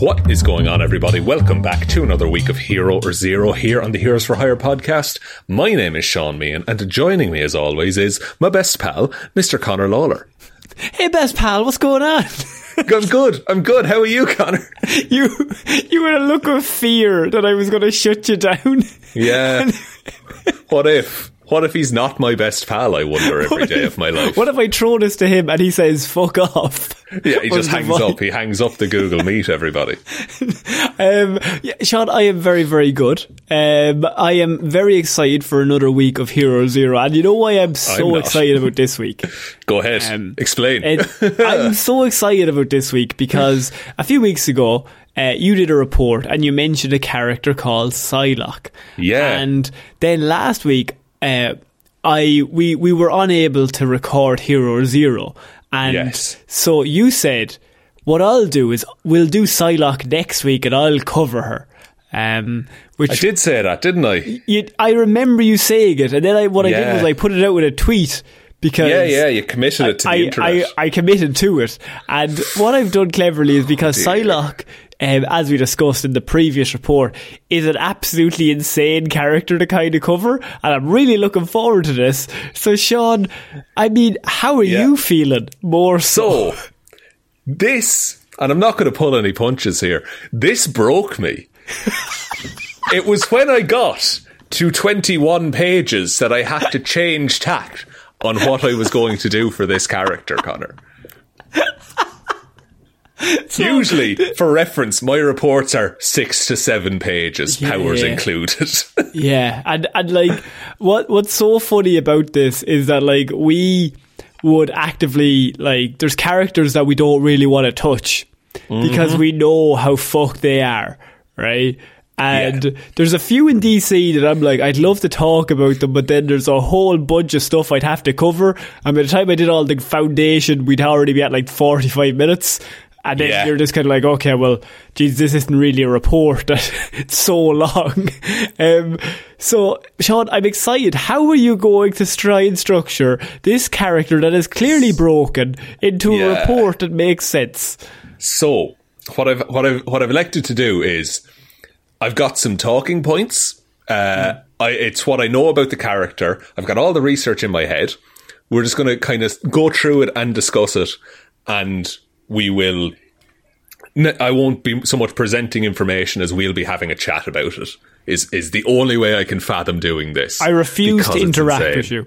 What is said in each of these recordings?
What is going on, everybody? Welcome back to another week of Hero or Zero here on the Heroes for Hire podcast. My name is Shaun Meighan, and joining me, as always, is my best pal, Mr. Connor Lawler. Hey, best pal, what's going on? I'm good. I'm good. How are you, Connor? you you had a look of fear that I was going to shut you down. Yeah. what if? What if he's not my best pal? I wonder every day of my life. What if I throw this to him and he says "fuck off"? Yeah, he just hangs up. He hangs up the Google Meet. Everybody. Um, yeah, Sean, I am very, very good. Um, I am very excited for another week of Hero Zero, and you know why I'm so not. excited about this week? Go ahead. Um, Explain. And I'm so excited about this week because a few weeks ago, uh, you did a report and you mentioned a character called Psylocke. Yeah. And then last week, uh, I we we were unable to record Hero Zero, and Yes. so you said, "What I'll do is we'll do Psylocke next week, and I'll cover her." Um, which I did say that, didn't I? you, I remember you saying it, and then I what I did was I put it out with a tweet because Yeah, yeah. You committed it to the I, internet. I, I committed to it. And what I've done cleverly is because Oh, dear. Psylocke, um, as we discussed in the previous report, is an absolutely insane character to kind of cover. And I'm really looking forward to this. So, Sean, I mean, how are Yeah. you feeling more so? So, this, and I'm not going to pull any punches here, this broke me. it was when I got to 21 pages that I had to change tact on what I was going to do for this character, Connor. Usually, for reference, my reports are six to seven pages, powers Yeah. included. Yeah, and and like what what's so funny about this is that like we would actively like there's characters that we don't really want to touch because Mm-hmm. we know how fucked they are, right? And there's a few in DC that I'm like, I'd love to talk about them, but then there's a whole bunch of stuff I'd have to cover. And by the time I did all the foundation, we'd already be at like 45 minutes. And then Yeah. you're just kind of like, okay, well, geez, this isn't really a report. That it's so long. Um, so, Sean, I'm excited. How are you going to try and structure this character that is clearly broken into a report that makes sense? So what I've what I've what I've elected to do is I've got some talking points. Uh, I, it's what I know about the character. I've got all the research in my head. We're just going to kind of go through it and discuss it, and we will. I won't be so much presenting information as we'll be having a chat about it. Is is the only way I can fathom doing this. I refuse to interact insane. with you.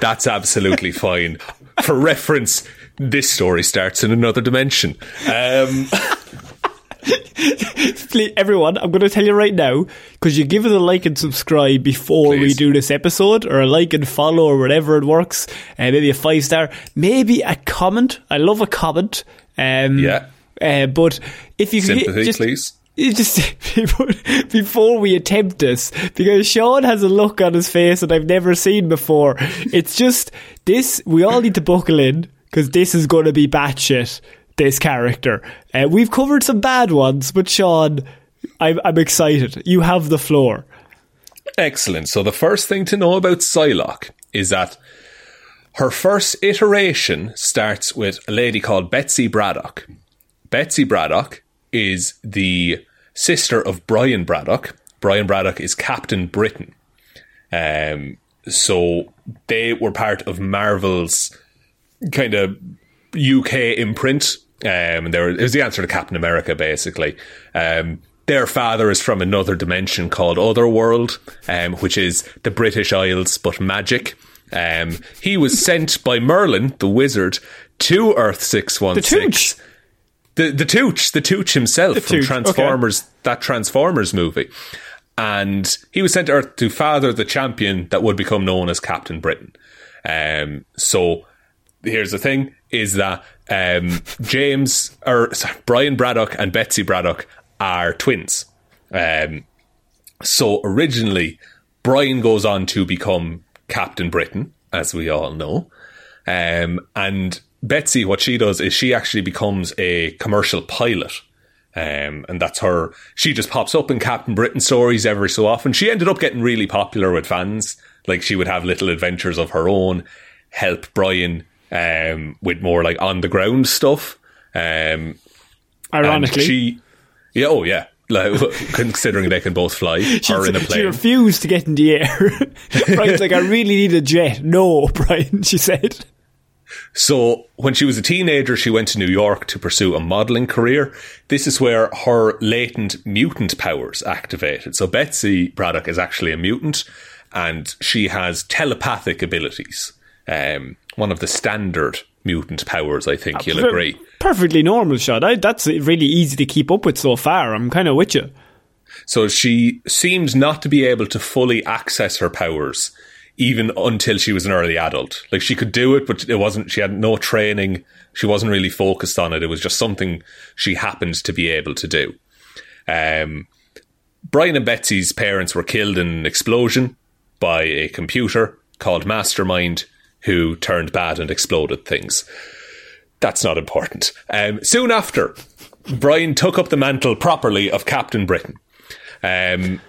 That's absolutely fine. For reference, this story starts in another dimension. Um, Please, everyone, I'm going to tell you right now because you give us a like and subscribe before we do this episode, or a like and follow, or whatever it works. Uh, maybe a five star, maybe a comment. I love a comment. Um, Yeah. Uh, but if you Sympathy, just please. just before we attempt this, because Sean has a look on his face that I've never seen before. It's just this. We all need to buckle in because this is going to be batshit. This character. Uh, we've covered some bad ones, but Sean, I'm, I'm excited. You have the floor. Excellent. So the first thing to know about Psylocke is that her first iteration starts with a lady called Betsy Braddock. Betsy Braddock is the sister of Brian Braddock. Brian Braddock is Captain Britain. Um, so they were part of Marvel's kind of UK imprint. Um, were, it was the answer to Captain America, basically. Um, their father is from another dimension called Otherworld, um, which is the British Isles, but magic. Um, he was sent by Merlin, the wizard, to Earth 616. The, Tooch, the Tooch, the Tooch himself the from Tooch, Transformers, okay. that Transformers movie. And he was sent to Earth to father the champion that would become known as Captain Britain. Um, so here's the thing is that um, James or sorry, Brian Braddock and Betsy Braddock are twins. Um, so originally, Brian goes on to become Captain Britain, as we all know. Um, and Betsy, what she does is she actually becomes a commercial pilot. Um, and that's her. She just pops up in Captain Britain stories every so often. She ended up getting really popular with fans. Like she would have little adventures of her own, help Brian um, with more like on the ground stuff. Um, Ironically, she, yeah, oh yeah, like, considering they can both fly or in a plane. She refused to get in the air. Brian's like, I really need a jet. No, Brian, she said. So when she was a teenager, she went to New York to pursue a modelling career. This is where her latent mutant powers activated. So Betsy Braddock is actually a mutant and she has telepathic abilities. Um, one of the standard mutant powers, I think uh, you'll agree. Perfectly normal shot. I, that's really easy to keep up with so far. I'm kind of with you. So she seemed not to be able to fully access her powers even until she was an early adult. Like she could do it, but it wasn't, she had no training. She wasn't really focused on it. It was just something she happened to be able to do. Um, Brian and Betsy's parents were killed in an explosion by a computer called Mastermind who turned bad and exploded things. That's not important. Um, soon after, Brian took up the mantle properly of Captain Britain. Um,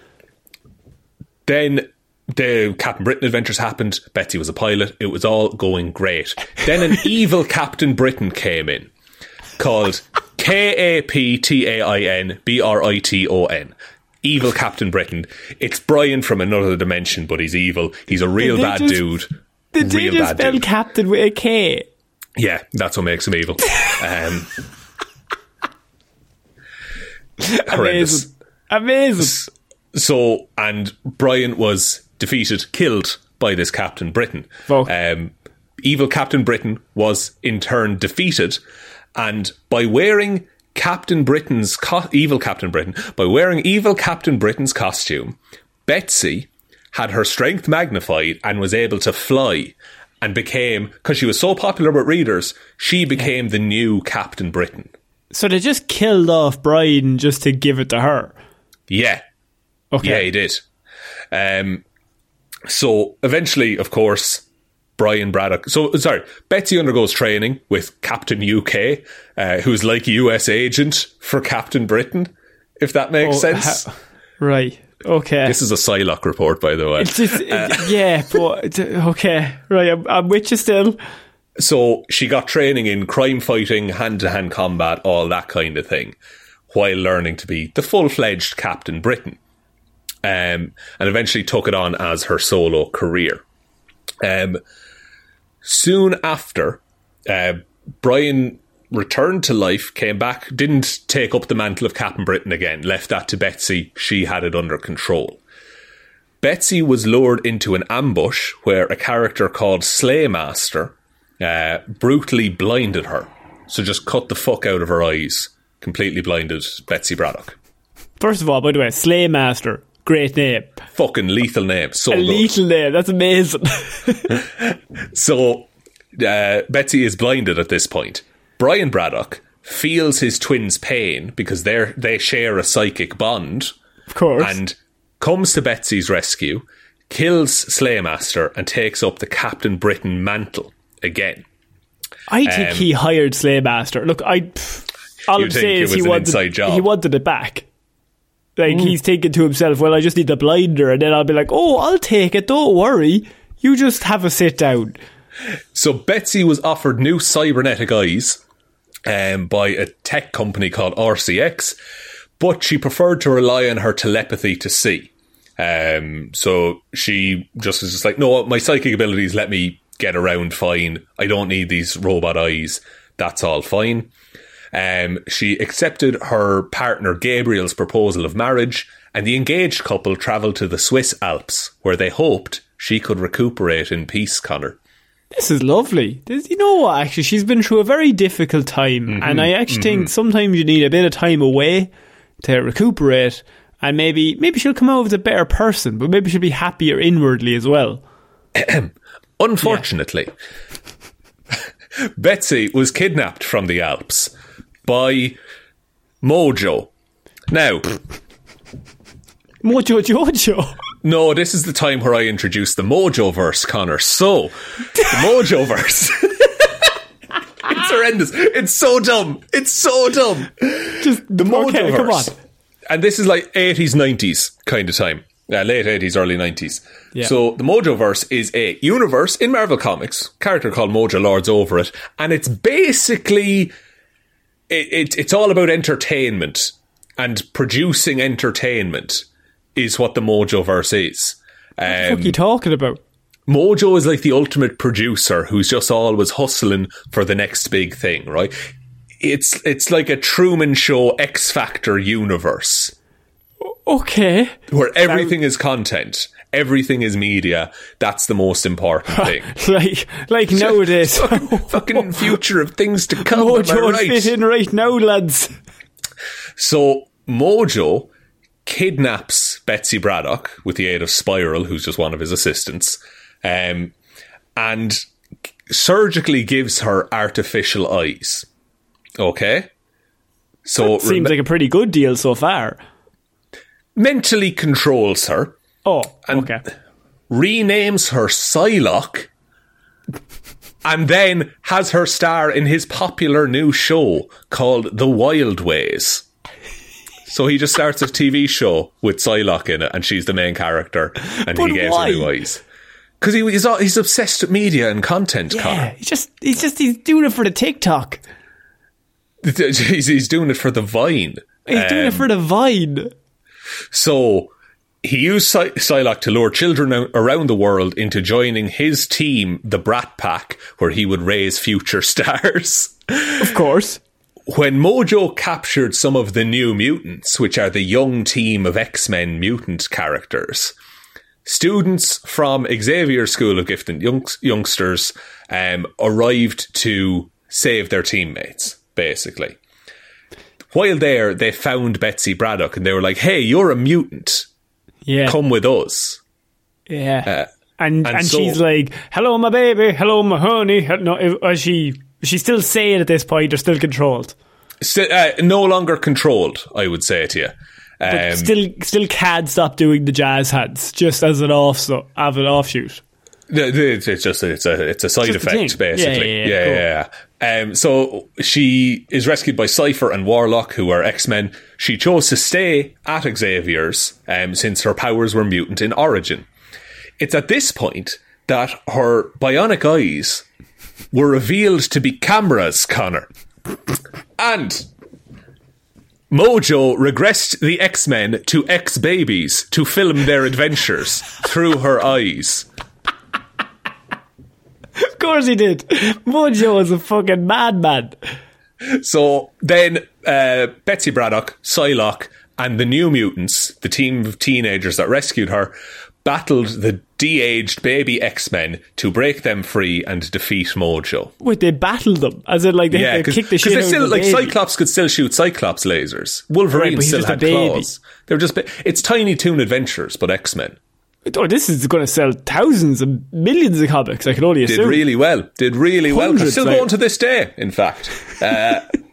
then the Captain Britain adventures happened. Betsy was a pilot. It was all going great. Then an evil Captain Britain came in called K A P T A I N B R I T O N. Evil Captain Britain. It's Brian from another dimension, but he's evil. He's a real bad just, dude. Real they just spell dude. Captain with a K? Yeah, that's what makes him evil. Um, Amazing. Amazing. So, and Brian was defeated, killed by this Captain Britain. Um, evil Captain Britain was in turn defeated, and by wearing Captain Britain's co- evil Captain Britain, by wearing evil Captain Britain's costume, Betsy had her strength magnified and was able to fly and became because she was so popular with readers, she became the new Captain Britain. So they just killed off Brian just to give it to her. Yeah. Okay. Yeah, he did. Um, so eventually, of course, Brian Braddock. So sorry, Betsy undergoes training with Captain UK, uh, who's like a US agent for Captain Britain. If that makes oh, sense, ha- right? Okay. This is a Psylocke report, by the way. Just, uh, yeah, but okay, right. I'm, I'm with you still. So she got training in crime fighting, hand to hand combat, all that kind of thing, while learning to be the full fledged Captain Britain um, and eventually took it on as her solo career. Um, soon after, uh, Brian returned to life, came back, didn't take up the mantle of Captain Britain again, left that to Betsy. She had it under control. Betsy was lured into an ambush where a character called Slaymaster uh, brutally blinded her. So just cut the fuck out of her eyes. Completely blinded Betsy Braddock. First of all, by the way, Slaymaster, Great name. Fucking lethal name. So a good. lethal name. That's amazing. so uh, Betsy is blinded at this point. Brian Braddock feels his twin's pain because they they share a psychic bond, Of course. and comes to Betsy's rescue, kills Slaymaster, and takes up the Captain Britain mantle again. I think um, he hired Slaymaster. Look, I. all I'm saying is he wanted, he wanted it back. Like, he's thinking to himself, well, I just need the blinder, and then I'll be like, oh, I'll take it, don't worry. You just have a sit down. So Betsy was offered new cybernetic eyes um, by a tech company called RCX, but she preferred to rely on her telepathy to see. Um, so she just was just like, no, my psychic abilities let me get around fine. I don't need these robot eyes. That's all fine. Um, she accepted her partner Gabriel's proposal of marriage, and the engaged couple travelled to the Swiss Alps, where they hoped she could recuperate in peace, Connor. This is lovely. This, you know what? Actually, she's been through a very difficult time, Mm-hmm, and I actually think sometimes you need a bit of time away to recuperate, and maybe maybe she'll come out as a better person, but maybe she'll be happier inwardly as well. Unfortunately, Betsy was kidnapped from the Alps by Mojo. Now, Mojo Jojo. No, this is the time where I introduce the Mojo verse, Connor. So, the Mojo verse. it's horrendous. It's so dumb. It's so dumb. Just The Mojo okay, come on. And this is like 80s, 90s kind of time. Uh, late 80s, early 90s. Yeah. So the Mojoverse is a universe in Marvel Comics, character called Mojo lords over it, and it's basically it, it it's all about entertainment and producing entertainment is what the Mojo verse is. What are Um, you talking about? Mojo is like the ultimate producer who's just always hustling for the next big thing, right? It's it's like a Truman Show X Factor universe Okay. where everything is content, everything is media. That's the most important thing. like like nowadays. Fucking future of things to come. Mojo right? fit in right now, lads. So Mojo kidnaps Betsy Braddock with the aid of Spiral, who's just one of his assistants, um, and surgically gives her artificial eyes. Okay. So Seems rem- like a pretty good deal so far. mentally controls her, Oh, okay. renames her Psylocke, and then has her star in his popular new show called The Wild Ways. So he just starts a TV show with Psylocke in it, and she's the main character, and But he gave why? her new eyes. Because he, he's, all- he's obsessed with media and content, Yeah, Connor. he's just he's just he's doing it for the TikTok. He's, he's doing it for the Vine. He's doing it Um, for the Vine. So he used Psy- Psylocke to lure children around the world into joining his team, the Brat Pack, where he would raise future stars. Of course. When Mojo captured some of the new mutants, which are the young team of X Men mutant characters, students from Xavier School of Gifted young- Youngsters um, arrived to save their teammates, basically. While there, they found Betsy Braddock and they were like, hey, you're a mutant. Yeah. Come with us. Yeah. and and and, so- she's like, "Hello, my baby. Hello, my honey." No, is she is she still saying at this point? They're still controlled, St- uh, no longer controlled, I would say to you. but Um, still still can't stop doing the jazz hands just as an off so, of an offshoot. It's just it's a it's a side Just effect basically. Yeah, yeah, yeah, yeah, yeah. Um, so she is rescued by Cypher and Warlock, who are X Men. She chose to stay at Xavier's um, since her powers were mutant in origin. It's at this point that her bionic eyes were revealed to be cameras, Connor, and. Mojo regressed the X Men to X babies to film their adventures through her eyes. Of course he did. Mojo is a fucking madman. So then uh, Betsy Braddock, Psylocke, and the New Mutants, the team of teenagers that rescued her, battled the de-aged baby X-Men to break them free and defeat Mojo. Wait, they battled them as in like they, Yeah, they kicked the shit out still of the like baby. Cyclops could still shoot Cyclops lasers. Wolverine Right, still had claws. They're just ba- it's Tiny Toon Adventures, but X-Men Oh, this is going to sell thousands and millions of comics. I can only assume. did really well. Did really well. Hundreds, Still like- going to this day, in fact. Uh,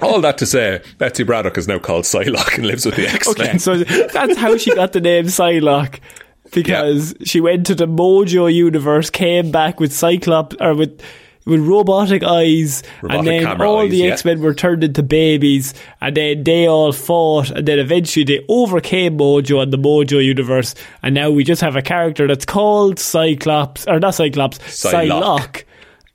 All that to say, Betsy Braddock is now called Psylocke and lives with the X Men. Okay, so that's how she got the name Psylocke. Because she went to the Mojo universe, came back with Cyclops or with with robotic eyes, Robotic and then all eyes, the. X Men were turned into babies, and then they all fought, and then eventually they overcame Mojo and the Mojo universe, and now we just have a character that's called Cyclops or not Cyclops, Psylocke. Psylocke,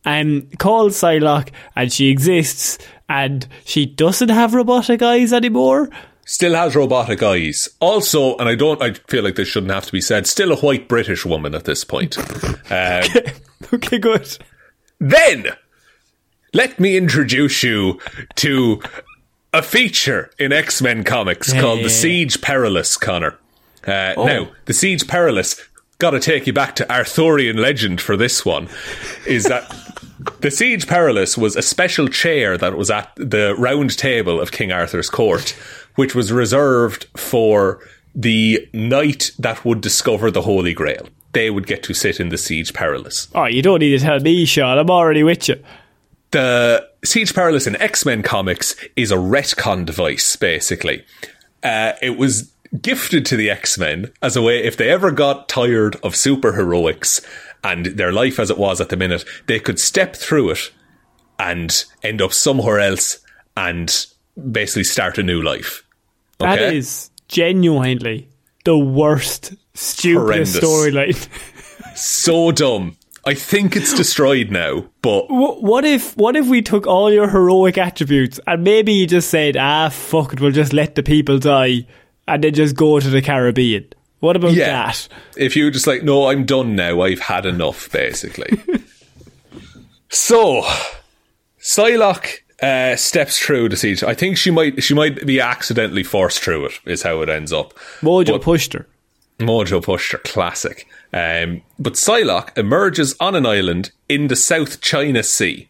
and called Psylocke, and she exists, and she doesn't have robotic eyes anymore. Still has robotic eyes. Also, and I don't, I feel like this shouldn't have to be said, still a white British woman at this point. Um, okay, good. Then, let me introduce you to a feature in X Men comics called The Siege Perilous, Connor. Uh, Now, The Siege Perilous, gotta take you back to Arthurian legend for this one, is that the Siege Perilous was a special chair that was at the round table of King Arthur's court, which was reserved for the knight that would discover the Holy Grail. They would get to sit in the Siege Perilous Oh, you don't need to tell me, Sean. I'm already with you. the Siege Perilous in X Men comics is a retcon device, basically. Uh, it was gifted to the X Men as a way, if they ever got tired of superheroics and their life as it was at the minute, they could step through it and end up somewhere else and basically start a new life. That Okay? is genuinely the worst, stupidest storyline. so dumb. I think it's destroyed now, but what if what if we took all your heroic attributes and maybe you just said, ah, fuck it, we'll just let the people die and then just go to the Caribbean? What about Yeah. that? If you were just like, no, I'm done now, I've had enough, basically. so, Psylocke uh, steps through the siege. I think she might she might be accidentally forced through it, is how it ends up. Mojo But- pushed her. Mojo pushed her, classic. Um, but Psylocke emerges on an island in the South China Sea.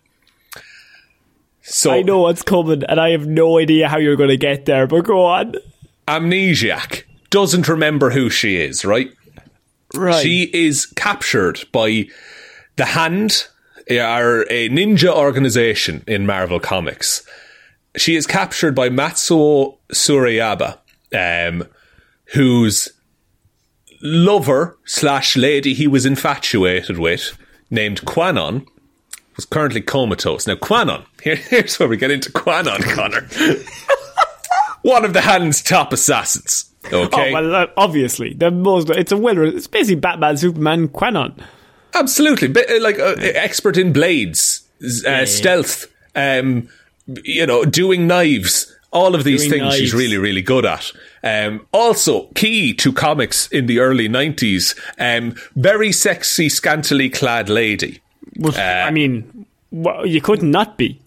So, I know what's coming and I have no idea how you're going to get there, but go on. amnesiac, doesn't remember who she is, right? Right. She is captured by the Hand, are a ninja organization in Marvel Comics. She is captured by Matsuo Tsurayaba, um, whose lover slash lady he was infatuated with, named Kwannon, was currently comatose. Now, Kwannon, here, here's where we get into Kwannon, Connor. One of the Hand's top assassins. Okay. Oh, well, uh, obviously. The most, it's a well. It's basically Batman, Superman, Kwannon. Absolutely, Bit, uh, like uh, expert in blades, uh, stealth, um, you know, doing knives. All of these Doing things she's really, really good at. Um, also, key to comics in the early nineties. Um, very sexy, scantily clad lady. But, I mean, well, you couldn't not be.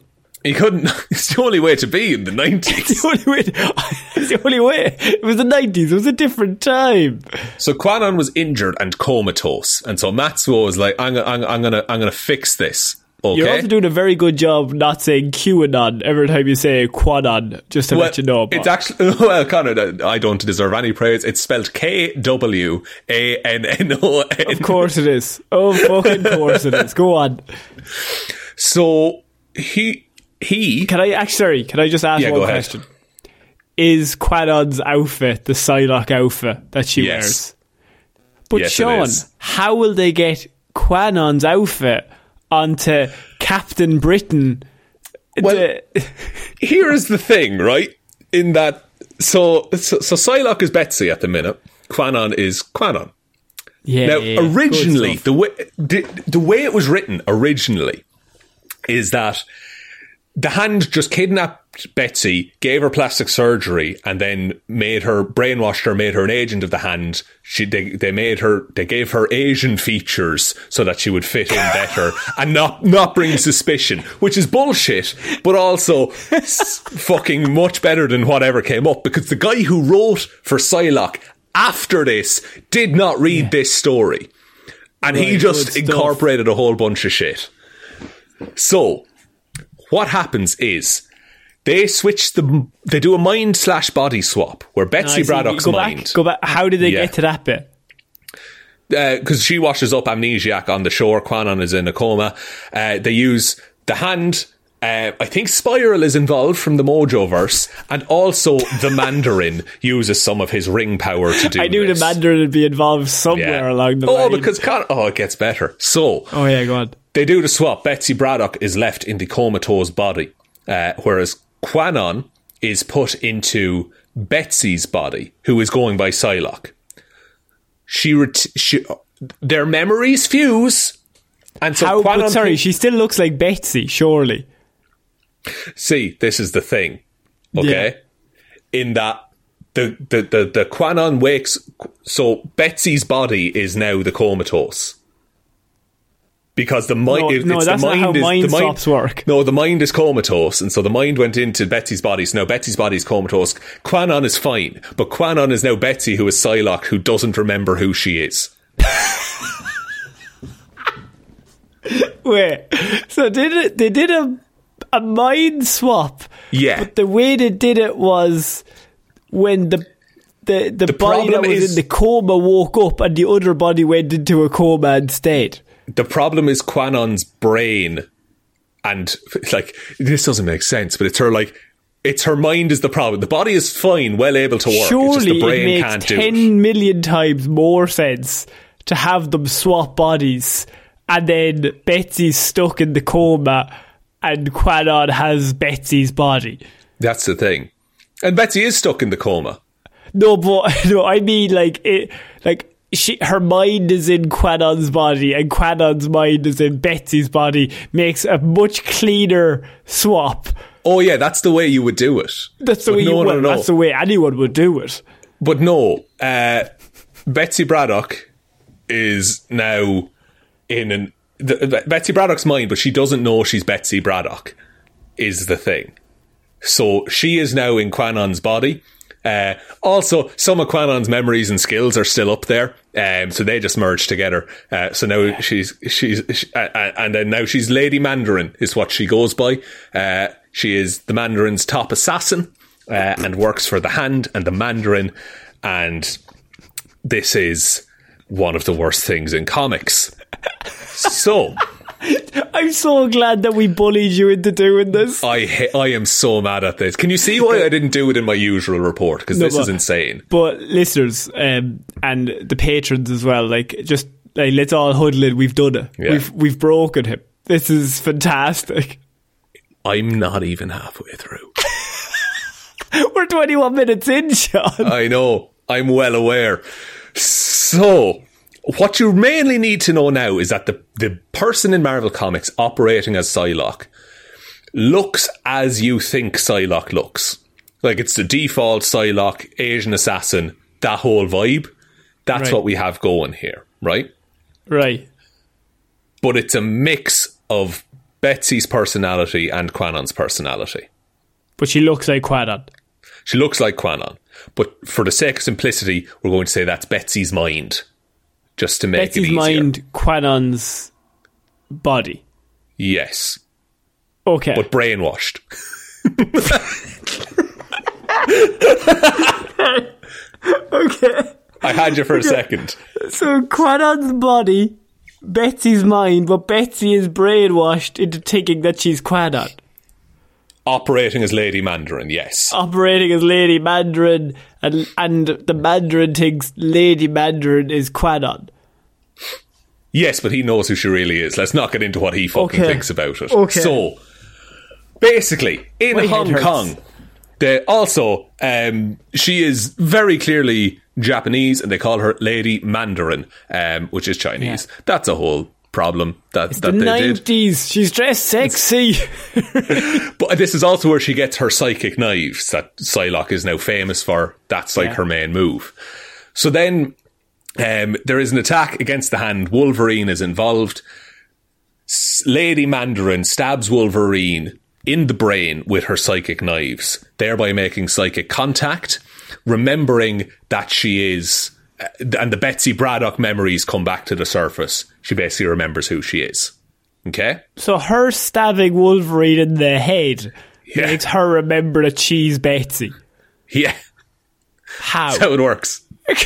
You couldn't. It's the only way to be in the nineties. The only way. it's the only way. It was the nineties. It was a different time. so Kwannon was injured and comatose, and so Matsuo was like, "I'm, gonna- I'm, I'm gonna, I'm gonna fix this." Okay. You're also doing a very good job not saying QAnon every time you say Kwannon, just to let you know. It's actually well, Connor. Uh, I don't deserve any praise. It's spelled K W A N N O of course it is. Oh, fucking course it is. Go on. So he he Can I actually? Sorry, can I just ask Yeah, one question? Is Kwannon's outfit the Psylocke outfit that she Yes. wears? But Yes, Sean, how will they get Kwannon's outfit onto Captain Britain? Well, The- here is the thing, right? In that, so so, so Psylocke is Betsy at the minute. Kwannon is Kwannon. yeah, Now, yeah, originally, the way the, the way it was written originally is that the hand just kidnapped Betsy, gave her plastic surgery, and then made her brainwashed her, made her an agent of the hand. She they, they made her they gave her Asian features so that she would fit in better and not not bring suspicion, which is bullshit, but also s- fucking much better than whatever came up because the guy who wrote for Psylocke after this did not read this story. And he just incorporated a whole bunch of shit. So, what happens is they switch the they do a mind slash body swap where I Betsy see. Braddock's go mind Back, go back. How did they Yeah. get to that bit? because she washes up amnesiac on the shore. Kwannon is in a coma. Uh, they use the hand Uh, I think Spiral is involved from the Mojo verse, and also the Mandarin uses some of his ring power to do. I knew this. the Mandarin would be involved somewhere along the way. oh, line. because Con- oh, it gets better. So, oh yeah, go on. They do the swap. Betsy Braddock is left in the comatose body, uh, whereas Kwannon is put into Betsy's body, who is going by Psylocke. She, ret- she their memories fuse, and so How? Kwannon sorry, she still looks like Betsy. Surely. See, this is the thing. Okay? In that the, the, the, the Kwannon wakes so Betsy's body is now the comatose. Because the mind, No, it- no, that's the not mind how is, mind the mind, swaps work. No, the mind is comatose, and so the mind went into Betsy's body. So now Betsy's body is comatose. Kwannon is fine, but Kwannon is now Betsy, who is Psylocke, who doesn't remember who she is. Wait. So did it? They did a a mind swap. Yeah. But the way they did it was when the the the, body that was is- in the coma woke up and the other body went into a coma instead. The problem is Kwannon's brain, and like this doesn't make sense, but it's her like it's her mind is the problem. The body is fine, well able to work. it's just Surely the brain it makes can't do it. ten million times more sense to have them swap bodies, and then Betsy's stuck in the coma, and Kwannon has Betsy's body. That's the thing. And Betsy is stuck in the coma. No, but no, I mean like it, like she, her mind is in Kwannon's body, and Kwannon's mind is in Betsy's body. Makes a much cleaner swap. Oh yeah, that's the way you would do it. That's the But way. no, you, no, no. That's the way anyone would do it. But no, uh, Betsy Braddock is now in an the, Betsy Braddock's mind, but she doesn't know she's Betsy Braddock. Is the thing. So she is now in Kwannon's body. Uh, also, some of Kwannon's memories and skills are still up there, um, so they just merged together. Uh, so now she's she's she, uh, uh, and then now she's Lady Mandarin is what she goes by. Uh, she is the Mandarin's top assassin uh, and works for the Hand and the Mandarin, and this is one of the worst things in comics. So. I'm so glad that we bullied you into doing this. I ha- I am so mad at this. Can you see why I didn't do it in my usual report? Because No, this is insane. But listeners um, and the patrons as well, like just like let's all huddle in. We've done it. Yeah. We've we've broken him. This is fantastic. I'm not even halfway through. We're 21 minutes in, Sean. I know. I'm well aware. So, what you mainly need to know now is that the, the person in Marvel Comics operating as Psylocke looks as you think Psylocke looks. Like it's the default Psylocke, Asian assassin, that whole vibe. That's Right. what we have going here, right? Right. But it's a mix of Betsy's personality and Kwannon's personality. But she looks like Kwannon. She looks like Kwannon, but for the sake of simplicity, we're going to say that's Betsy's mind, just to make it Betsy's easier. mind, Kwannon's body. Yes, Okay. but brainwashed. okay. I had you for a second. So Kwannon's body, Betsy's mind, but Betsy is brainwashed into thinking that she's Kwannon. Operating as Lady Mandarin, yes. Operating as Lady Mandarin, and, and the Mandarin thinks Lady Mandarin is Kwannon. Yes, but he knows who she really is. Let's not get into what he fucking Okay. thinks about it. Okay. So, basically, in My Hong. Kong, they also, um, she is very clearly Japanese, and they call her Lady Mandarin, um, which is Chinese. That's a whole problem that, The that they did. 90s, she's dressed sexy. But this is also where she gets her psychic knives that Psylocke is now famous for. That's like Yeah. her main move. So then um, there is an attack against the hand. Wolverine is involved. S- Lady Mandarin stabs Wolverine in the brain with her psychic knives, thereby making psychic contact, remembering that she is. Uh, And the Betsy Braddock memories come back to the surface. She basically remembers who she is. Okay? so her stabbing Wolverine in the head Yeah. makes her remember that she's Betsy. Yeah. How? That's how it works.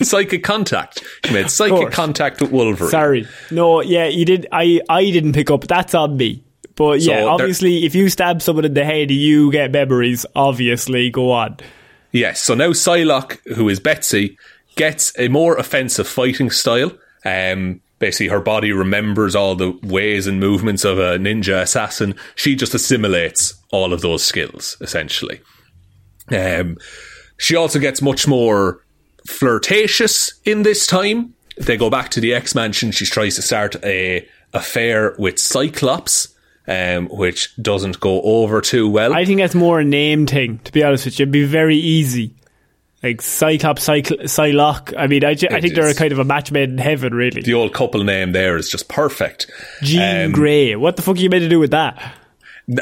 psychic contact. She made psychic contact with Wolverine. Sorry. No, yeah, you did. I, I didn't pick up. That's on me. But So yeah, there- obviously, if you stab someone in the head, you get memories. Obviously, go on. Yes, so now Psylocke, who is Betsy, gets a more offensive fighting style. Um, basically, her body remembers all the ways and movements of a ninja assassin. She just assimilates all of those skills, essentially. Um, she also gets much more flirtatious in this time. They go back to the X Mansion, she tries to start a affair with Cyclops, um, which doesn't go over too well. I think that's more a name thing, to be honest with you. It'd be very easy. Like Cyclops, Cycl- Psylocke. I mean, I, ju- I think they're a kind of a match made in heaven, really. the old couple name there is just perfect. Jean Um, Grey. What the fuck are you meant to do with that?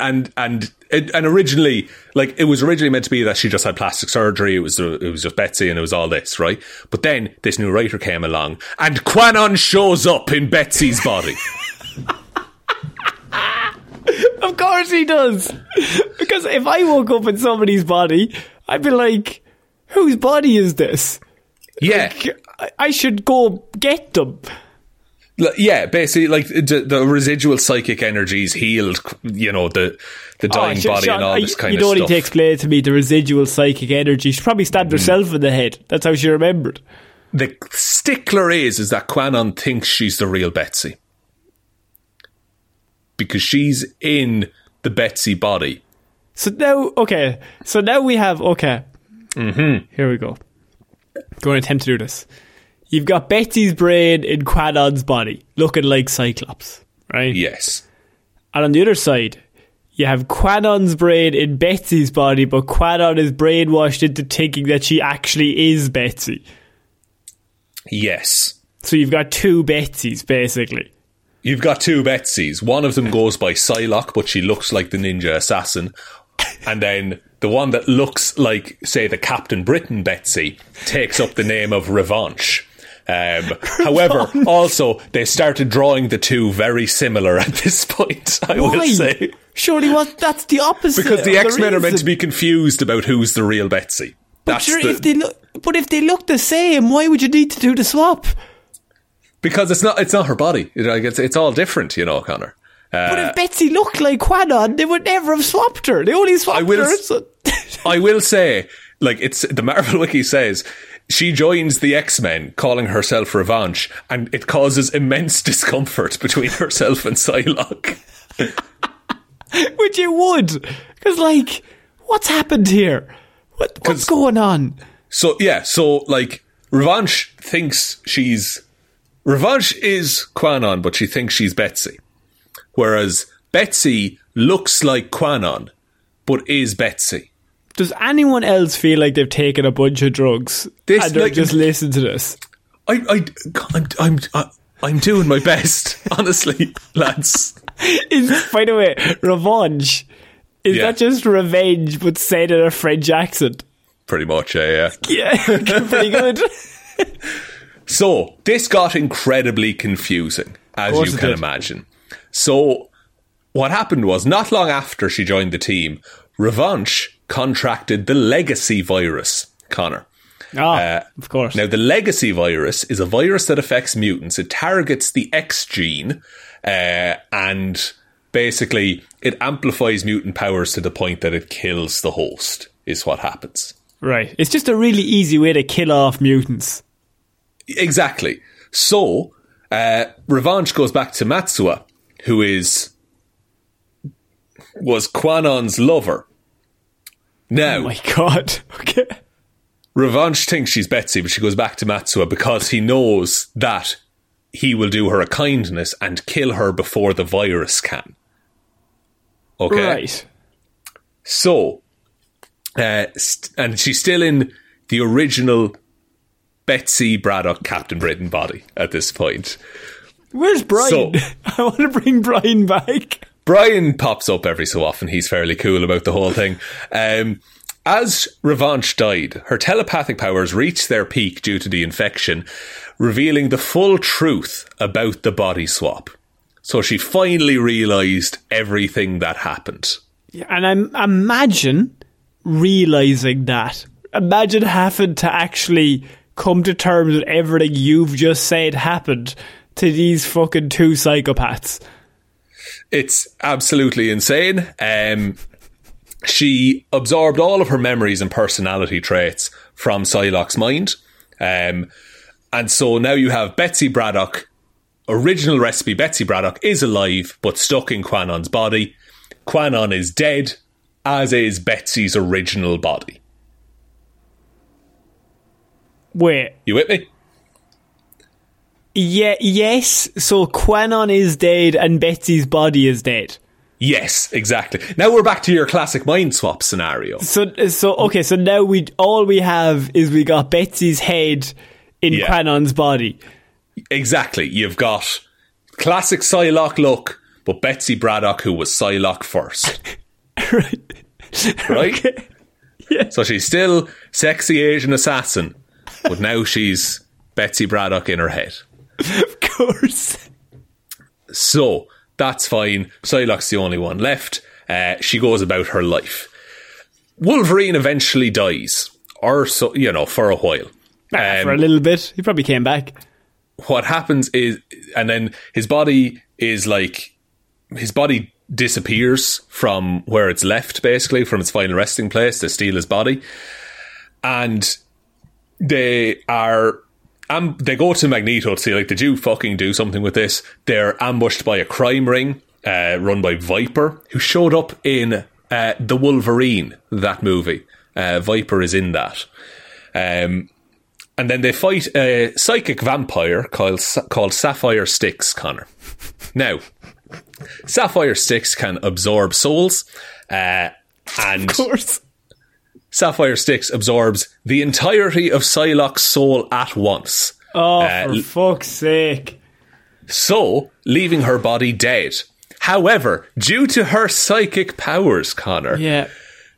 and and and originally, like it was originally meant to be that she just had plastic surgery. It was it was just Betsy, and it was all this, right? But then this new writer came along, and Kwannon shows up in Betsy's body. Of course he does. because if I woke up in somebody's body, I'd be like, whose body is this? yeah, I- I should go get them. Yeah. Basically, like the, the residual psychic energies healed, you know, the the oh, dying Oh, body and all this kind you of don't stuff. need to explain to me the residual psychic energy. She probably stabbed mm-hmm. herself in the head. That's how she remembered. the stickler is is that Kwannon thinks she's the real Betsy because she's in the Betsy body. So now, okay. So now we have, okay. Mm-hmm. Here we go. Going to attempt to do this. You've got Betsy's brain in Kwannon's body, looking like Cyclops, right? Yes. And on the other side, you have Kwannon's brain in Betsy's body, but Kwannon is brainwashed into thinking that she actually is Betsy. Yes. So you've got two Betsys, basically. You've got two Betsy's. One of them goes by Psylocke, but she looks like the ninja assassin. And then the one that looks like, say, the Captain Britain Betsy takes up the name of Revanche. Um, however, also, they started drawing the two very similar at this point, I Why? will say. Surely what? That's the opposite. Because the X Men are meant to be confused about who's the real Betsy. But That's sure, the, if they look, but if they look the same, why would you need to do the swap? because it's not it's not her body. You know, like, it's it's all different, you know, Connor. But Uh, if Betsy looked like Kwannon, they would never have swapped her. They only swapped I will her. so- I will say, like it's the Marvel Wiki says, she joins the X Men, calling herself Revanche, and it causes immense discomfort between herself and Psylocke. Which it would. Because, like, what's happened here? What, what's going on? So yeah, so like Revanche thinks she's Revanche is Kwannon, but she thinks she's Betsy, whereas Betsy looks like Kwannon, but is Betsy. Does anyone else feel like they've taken a bunch of drugs This, and like- just listen to this? I, I, I'm, I'm, I'm doing my best, honestly, lads. Is, by the way, revenge. Is Yeah. that just revenge but said in a French accent? Pretty much, yeah, yeah. Yeah, pretty good. So this got incredibly confusing, as you can did. imagine. So what happened was, not long after she joined the team, Revanche contracted the legacy virus. Connor. Ah, Uh, of course. Now, the legacy virus is a virus that affects mutants. It targets the X gene, uh, and basically it amplifies mutant powers to the point that it kills the host. Is what happens. right. It's just a really easy way to kill off mutants. Exactly. So, uh, Revanche goes back to Matsuo, who is was Kwannon's lover. Now, Oh my god. Okay. Revanche thinks she's Betsy, but she goes back to Matsuo because he knows that he will do her a kindness and kill her before the virus can. Okay. Right. So, uh, st- and she's still in the original Betsy Braddock Captain Britain body at this point. Where's Brian? So- I want to bring Brian back. Brian pops up every so often. He's fairly cool about the whole thing. Um, as Revanche died, her telepathic powers reached their peak due to the infection, revealing the full truth about the body swap. So she finally realised everything that happened. Yeah, And I'm imagine realizing that. Imagine having to actually come to terms with everything you've just said happened to these fucking two psychopaths. it's absolutely insane. Um, she absorbed all of her memories and personality traits from Psylocke's mind. Um, and so now you have Betsy Braddock, original recipe Betsy Braddock is alive but stuck in Kwannon's body. Kwannon is dead, as is Betsy's original body. Wait. You with me? Yeah, yes. So Kwannon is dead and Betsy's body is dead. Yes, exactly. Now we're back to your classic mind swap scenario. So, so okay. So now we all we have is we got Betsy's head in Yeah. Kwannon's body. Exactly. You've got classic Psylocke look, but Betsy Braddock, who was Psylocke first. right. Right? Okay. Yeah. So she's still sexy Asian assassin, but now she's Betsy Braddock in her head. Of course. So that's fine. Psylocke's the only one left. Uh, she goes about her life. Wolverine eventually dies, or so you know, for a while. Ah, Um, For a little bit, he probably came back. what happens is, and then his body is like, his body disappears from where it's left, basically, from its final resting place to steal his body. And they are, um, they go to Magneto to see, like, did you fucking do something with this? They're ambushed by a crime ring, uh, run by Viper, who showed up in, uh, The Wolverine, that movie. Uh, Viper is in that. Um, and then they fight a psychic vampire called called Sapphire Styx, Connor. Now, Sapphire Styx can absorb souls, uh, and Of course. Sapphire Styx absorbs the entirety of Psylocke's soul at once. Oh, Uh, for fuck's sake! so leaving her body dead. However, due to her psychic powers, Connor, Yeah.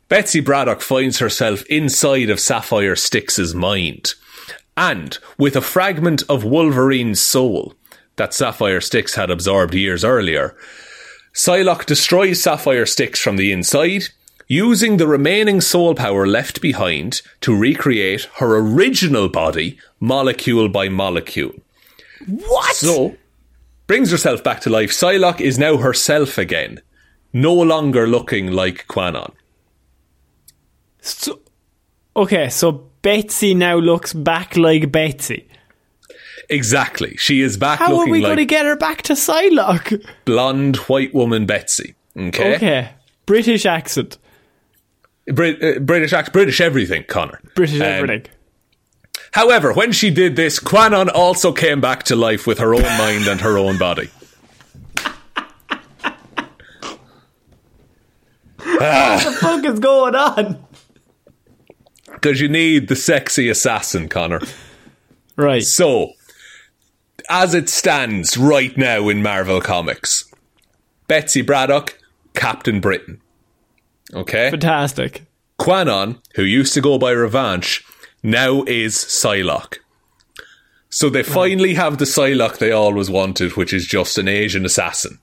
Betsy Braddock finds herself inside of Sapphire Styx's mind. And with a fragment of Wolverine's soul that Sapphire Styx had absorbed years earlier, Psylocke destroys Sapphire Styx from the inside, using the remaining soul power left behind to recreate her original body, molecule by molecule. What? So, brings herself back to life. Psylocke is now herself again, no longer looking like Kwannon. So, okay, so Betsy now looks back like Betsy. Exactly. She is back How are we like going to get her back to Psylocke? blonde white woman Betsy. Okay. Okay, British accent, Brit- uh, British act, British everything, Connor. British Um, everything. However, when she did this, Kwannon also came back to life with her own mind and her own body. What the fuck is going on? Because you need the sexy assassin, Connor. Right. So, as it stands right now in Marvel Comics, Betsy Braddock, Captain Britain. Okay? Fantastic. Kwannon, who used to go by Revanche, now is Psylocke. So they finally have the Psylocke they always wanted, which is just an Asian assassin.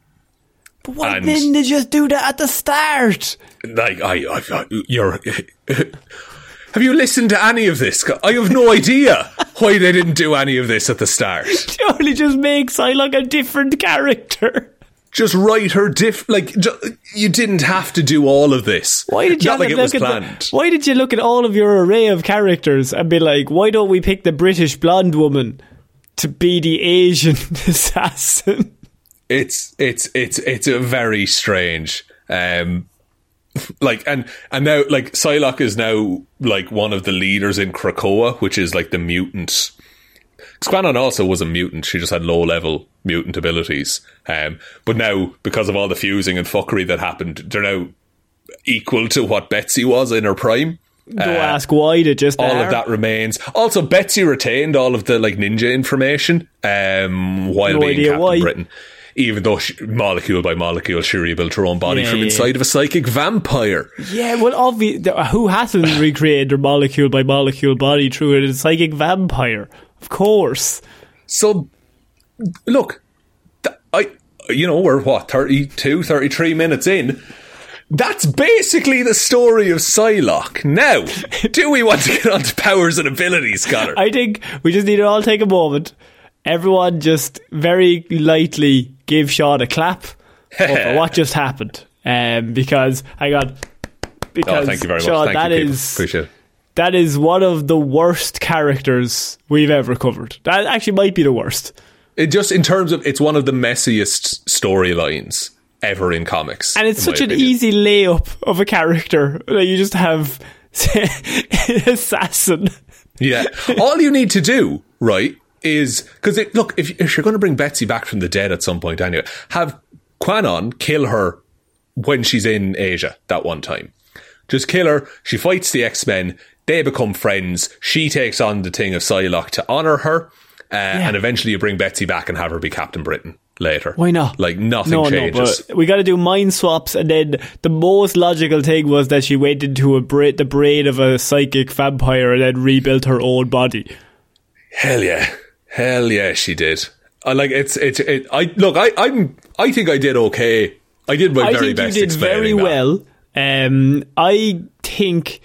But why And- didn't they just do that at the start? Like, I, I, I you're. have you listened to any of this? I have no idea why they didn't do any of this at the start. Surely just make Psylocke a different character. Just write her diff. Like, ju- you didn't have to do all of this. Why did you Not like it look was at the- why did you look at all of your array of characters and be like, why don't we pick the British blonde woman to be the Asian assassin? it's it's it's it's a very strange um like and and now like Psylocke is now like one of the leaders in Krakoa which is like the mutant Squanon also was a mutant she just had low level mutant abilities um but now because of all the fusing and fuckery that happened they're now equal to what Betsy was in her prime Don't ask why they just Uh, all are. of that remains. Also, Betsy retained all of the like ninja information um, while No being Captain why. Britain. Even though she, molecule by molecule, she rebuilt her own body Yeah, from yeah, inside of a psychic vampire. Yeah, well, obvi- who hasn't recreated their molecule by molecule body through a psychic vampire? Of course. So, look, I, you know, we're what 32, 33 minutes in. That's basically the story of Psylocke. Now, do we want to get on to powers and abilities, Connor? I think we just need to all take a moment. Everyone just very lightly give Shaun a clap over what just happened. Um, because I got because Oh, thank you very much. Shaun, Thank that you, is- Appreciate it. That is one of the worst characters we've ever covered. That actually might be the worst. It just in terms of it's one of the messiest storylines ever in comics, And it's such an opinion. easy layup of a character that you just have assassin. Yeah, all you need to do, right, is because look, if, if you're going to bring Betsy back from the dead at some point, anyway, have Kwannon kill her when she's in Asia that one time. Just kill her. She fights the X Men. They become friends. She takes on the thing of Psylocke to honor her, uh, and eventually you bring Betsy back and have her be Captain Britain later. Why not? Like nothing no, changes. No, but we got to do mind swaps, and then the most logical thing was that she went into a bra- the brain of a psychic vampire and then rebuilt her own body. Hell yeah, hell yeah, she did. I like it's it's it. I look, I I'm I think I did okay. I did my I very think best. you did very that. well. Um, I think,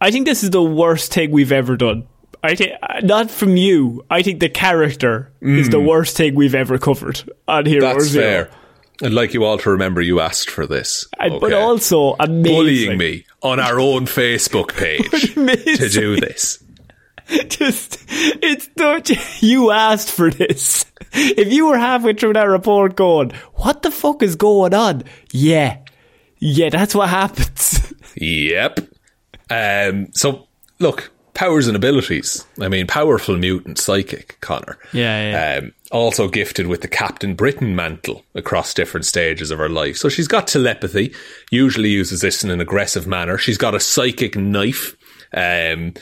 I think this is the worst thing we've ever done. I think not from you. I think the character is the worst thing we've ever covered on Hero Mm. That's fair. I'd like you all to remember you asked for this. And- But also amazing. bullying me on our own Facebook page to do this. Just, it's not, you asked for this. If you were halfway through that report going, what the fuck is going on? Yeah. Yeah, that's what happens. Yep. Um, so, look, powers and abilities. I mean, powerful mutant psychic, Connor. Yeah, yeah. Um, also gifted with the Captain Britain mantle across different stages of her life. So she's got telepathy, usually uses this in an aggressive manner. She's got a psychic knife, um,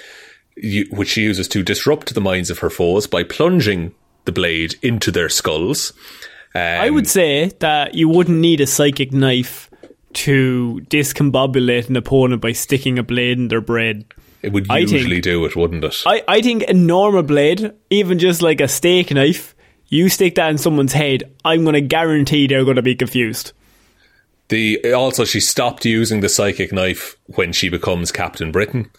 you, which she uses to disrupt the minds of her foes by plunging the blade into their skulls. Um, I would say that you wouldn't need a psychic knife to discombobulate an opponent by sticking a blade in their brain. It would I think- usually do it, wouldn't it? I, I think a normal blade, even just like a steak knife, you stick that in someone's head, I'm going to guarantee they're going to be confused. The also she stopped using the psychic knife when she becomes Captain Britain,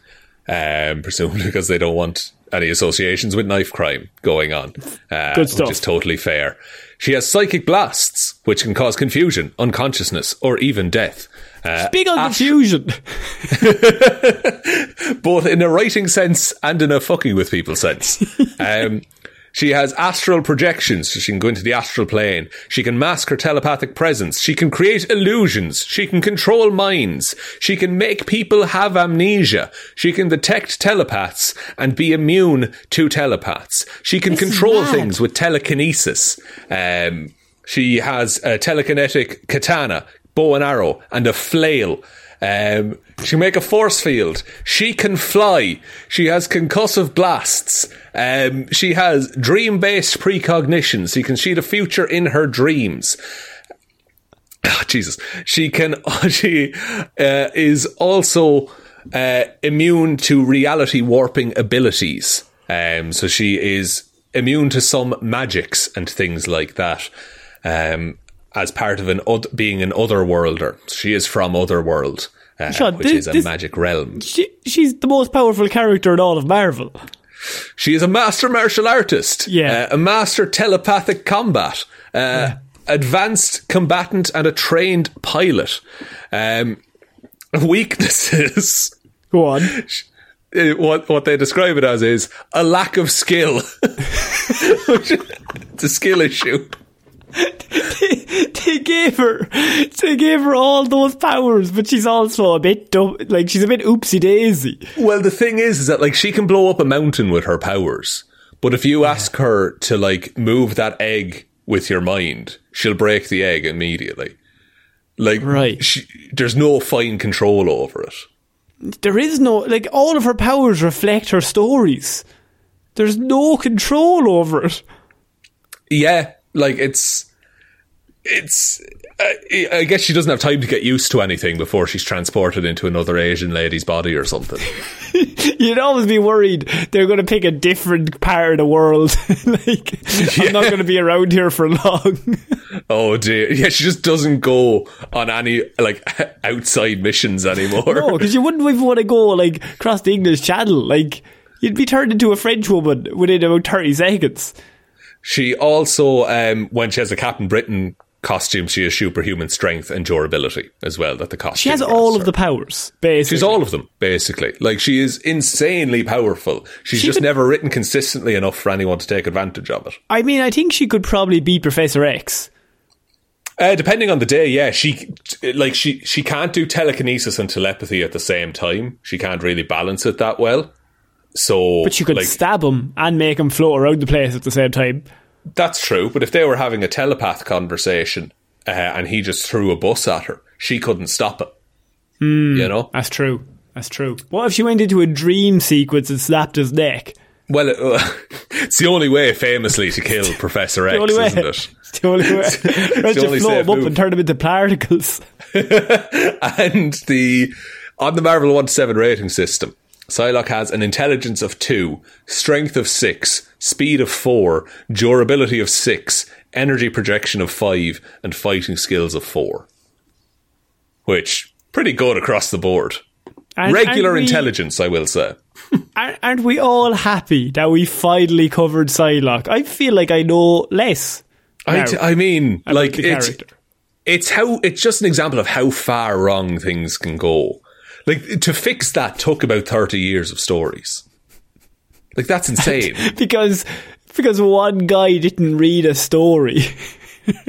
um, presumably because they don't want any associations with knife crime going on. Uh, Good stuff. Which is totally fair. She has psychic blasts, which can cause confusion, unconsciousness, or even death. Uh, Big on Ash- confusion. both in a writing sense and in a fucking with people sense. um, she has astral projections, so she can go into the astral plane. She can mask her telepathic presence. She can create illusions. She can control minds. She can make people have amnesia. She can detect telepaths and be immune to telepaths. She can control mad. things with telekinesis. Um, she has a telekinetic katana, bow and arrow, and a flail. Um, she make a force field. She can fly. She has concussive blasts. Um, she has dream based precognition, so you can see the future in her dreams. Ah, Jesus. She can, she uh, is also uh, immune to reality warping abilities. Um, so she is immune to some magics and things like that. Um, as part of an being an otherworlder. She is from Otherworld, uh, Shaun, which this- is a this- magic realm. she, she's the most powerful character in all of Marvel. She is a master martial artist, Yeah. uh, a master telepathic combat, uh, advanced combatant, and a trained pilot. Um, weaknesses. Go on. uh, What what they describe it as is a lack of skill. it's a skill issue. They gave her, they gave her all those powers, but she's also a bit dumb. Like she's a bit oopsie daisy. Well, the thing is, is that like she can blow up a mountain with her powers, but if you ask her to like move that egg with your mind, she'll break the egg immediately. Like, Right. She, there's no fine control over it. There is no like all of her powers reflect her stories. There's no control over it. Yeah, like it's it's. I I guess she doesn't have time to get used to anything before she's transported into another Asian lady's body or something. You'd always be worried they're going to pick a different part of the world. like I'm not going to be around here for long. oh dear, yeah, she just doesn't go on any like outside missions anymore. no, because you wouldn't even want to go like across the English Channel. Like you'd be turned into a French woman within about thirty seconds. She also, um, when she has a Captain Britain costume, she has superhuman strength and durability as well. That the costume She has all of the powers, basically. She's all of them, basically. Like, she is insanely powerful. She's She just could- never written consistently enough for anyone to take advantage of it. I mean, I think she could probably beat Professor X. Uh, depending on the day, yeah, she like she she can't do telekinesis and telepathy at the same time. She can't really balance it that well. So, But you could like, stab him and make him float around the place at the same time. that's true. But if they were having a telepath conversation uh, and he just threw a bus at her, she couldn't stop it. Hmm. You know. That's true. That's true. What if she went into a dream sequence and snapped his neck? Well, it, uh, it's the only way, famously, to kill Professor X, The only way. isn't it? It's the only way. Let's the just only float him up move. and turn him into particles. and the on the Marvel One Seven rating system, Psylocke has an intelligence of two, strength of six, speed of four, durability of six, energy projection of five, and fighting skills of four. Which pretty good across the board. And- Regular aren't we- intelligence, I will say. Aren't we all happy that we finally covered Psylocke? I feel like I know less. I, t- I mean, like it's it's how it's just an example of how far wrong things can go. Like to fix that took about thirty years of stories. Like that's insane. because because one guy didn't read a story.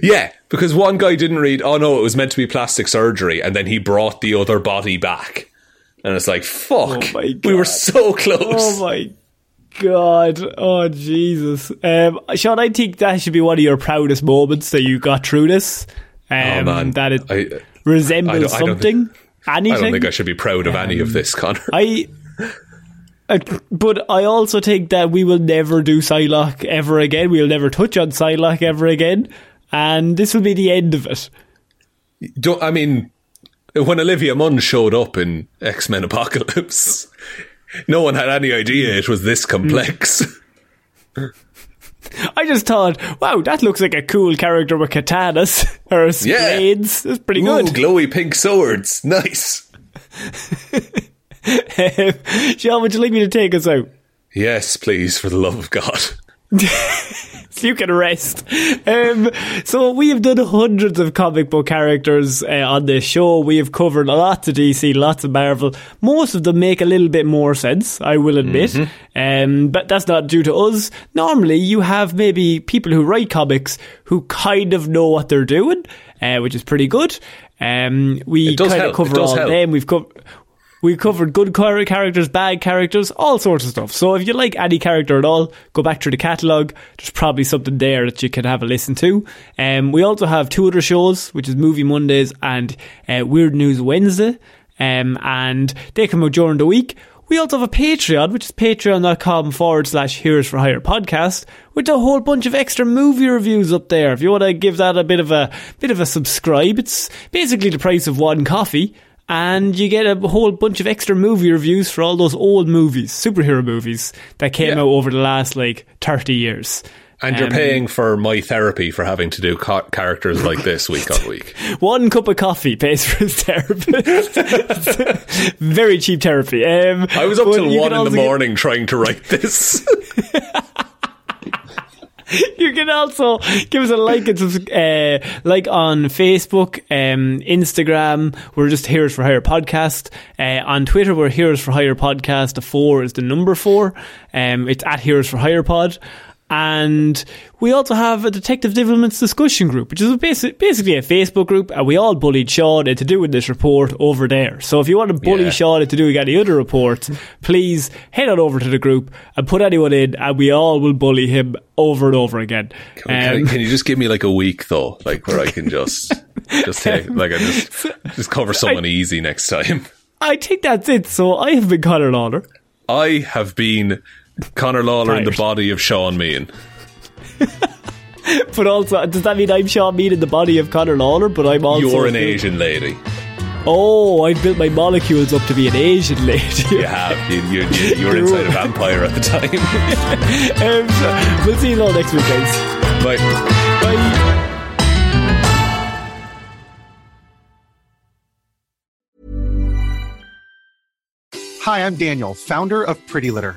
Yeah, because one guy didn't read, oh no, it was meant to be plastic surgery, and then he brought the other body back. And it's like, fuck, Oh my we were so close. Oh my god! Oh Jesus! Um, Shaun, I think that should be one of your proudest moments that you got through this. Um, Oh, man. that it I- I resembles don't- I don't something. I don't think I should be proud of any of this, Connor. I. uh, But I also think that we will never do Psylocke ever again. We'll never touch on Psylocke ever again, and this will be the end of it. Don't, I mean, when Olivia Munn showed up in X Men Apocalypse, no one had any idea it was this complex. I just thought, wow, that looks like a cool character with katanas or Yeah. blades. That's pretty Ooh, good. glowy pink swords. Nice. Shaun, would you like me to take us out? Yes, please, for the love of God. So you can rest. Um, so we have done hundreds of comic book characters uh, on this show. We have covered lots of DC, lots of Marvel. Most of them make a little bit more sense, I will admit. Um, but that's not due to us. Normally, you have maybe people who write comics who kind of know what they're doing, uh, which is pretty good. Um, we kind of cover all help. them. We've covered. We covered good char- characters, bad characters, all sorts of stuff. So if you like any character at all, go back through the catalogue. There's probably something there that you can have a listen to. Um, we also have two other shows, which is Movie Mondays and uh, Weird News Wednesday. Um, and they come out during the week. We also have a Patreon, which is patreon.com forward slash Heroes for Hire podcast, with a whole bunch of extra movie reviews up there. If you want to give that a bit of a bit of a subscribe, it's basically the price of one coffee and you get a whole bunch of extra movie reviews for all those old movies, superhero movies that came Yeah. out over the last like 30 years. And you're Um, paying for my therapy for having to do ca- characters like this week on week. One cup of coffee pays for his therapist. Very cheap therapy. Um, I was up till one in the also get- morning trying to write this. You can also give us a like and subs- uh, like on Facebook, um, Instagram. We're just Heroes for Hire podcast. Uh, on Twitter, we're Heroes for Hire podcast. The four is the number four. Um, it's at Heroes for Hire pod. And we also have a Detective Divilment's discussion group, which is basic, basically a Facebook group, and we all bullied Shaun into doing this report over there. So if you want to bully Yeah. Shaun into doing any other reports, please head on over to the group and put anyone in, and we all will bully him over and over again. can, Um, can you just give me like a week though, like where I can just just take like I just just cover someone easy next time. I think that's it. So I have been Connor Lawler. I have been Connor Lawler in the body of Shaun Meighan. But also, does that mean I'm Shaun Meighan in the body of Connor Lawler? But I'm also. You're an Asian lady. Oh, I built my molecules up to be an Asian lady. You have. You, you, you, you were inside a vampire at the time. um, we'll see you all next week, guys. Bye. Bye. Hi, I'm Daniel, founder of Pretty Litter.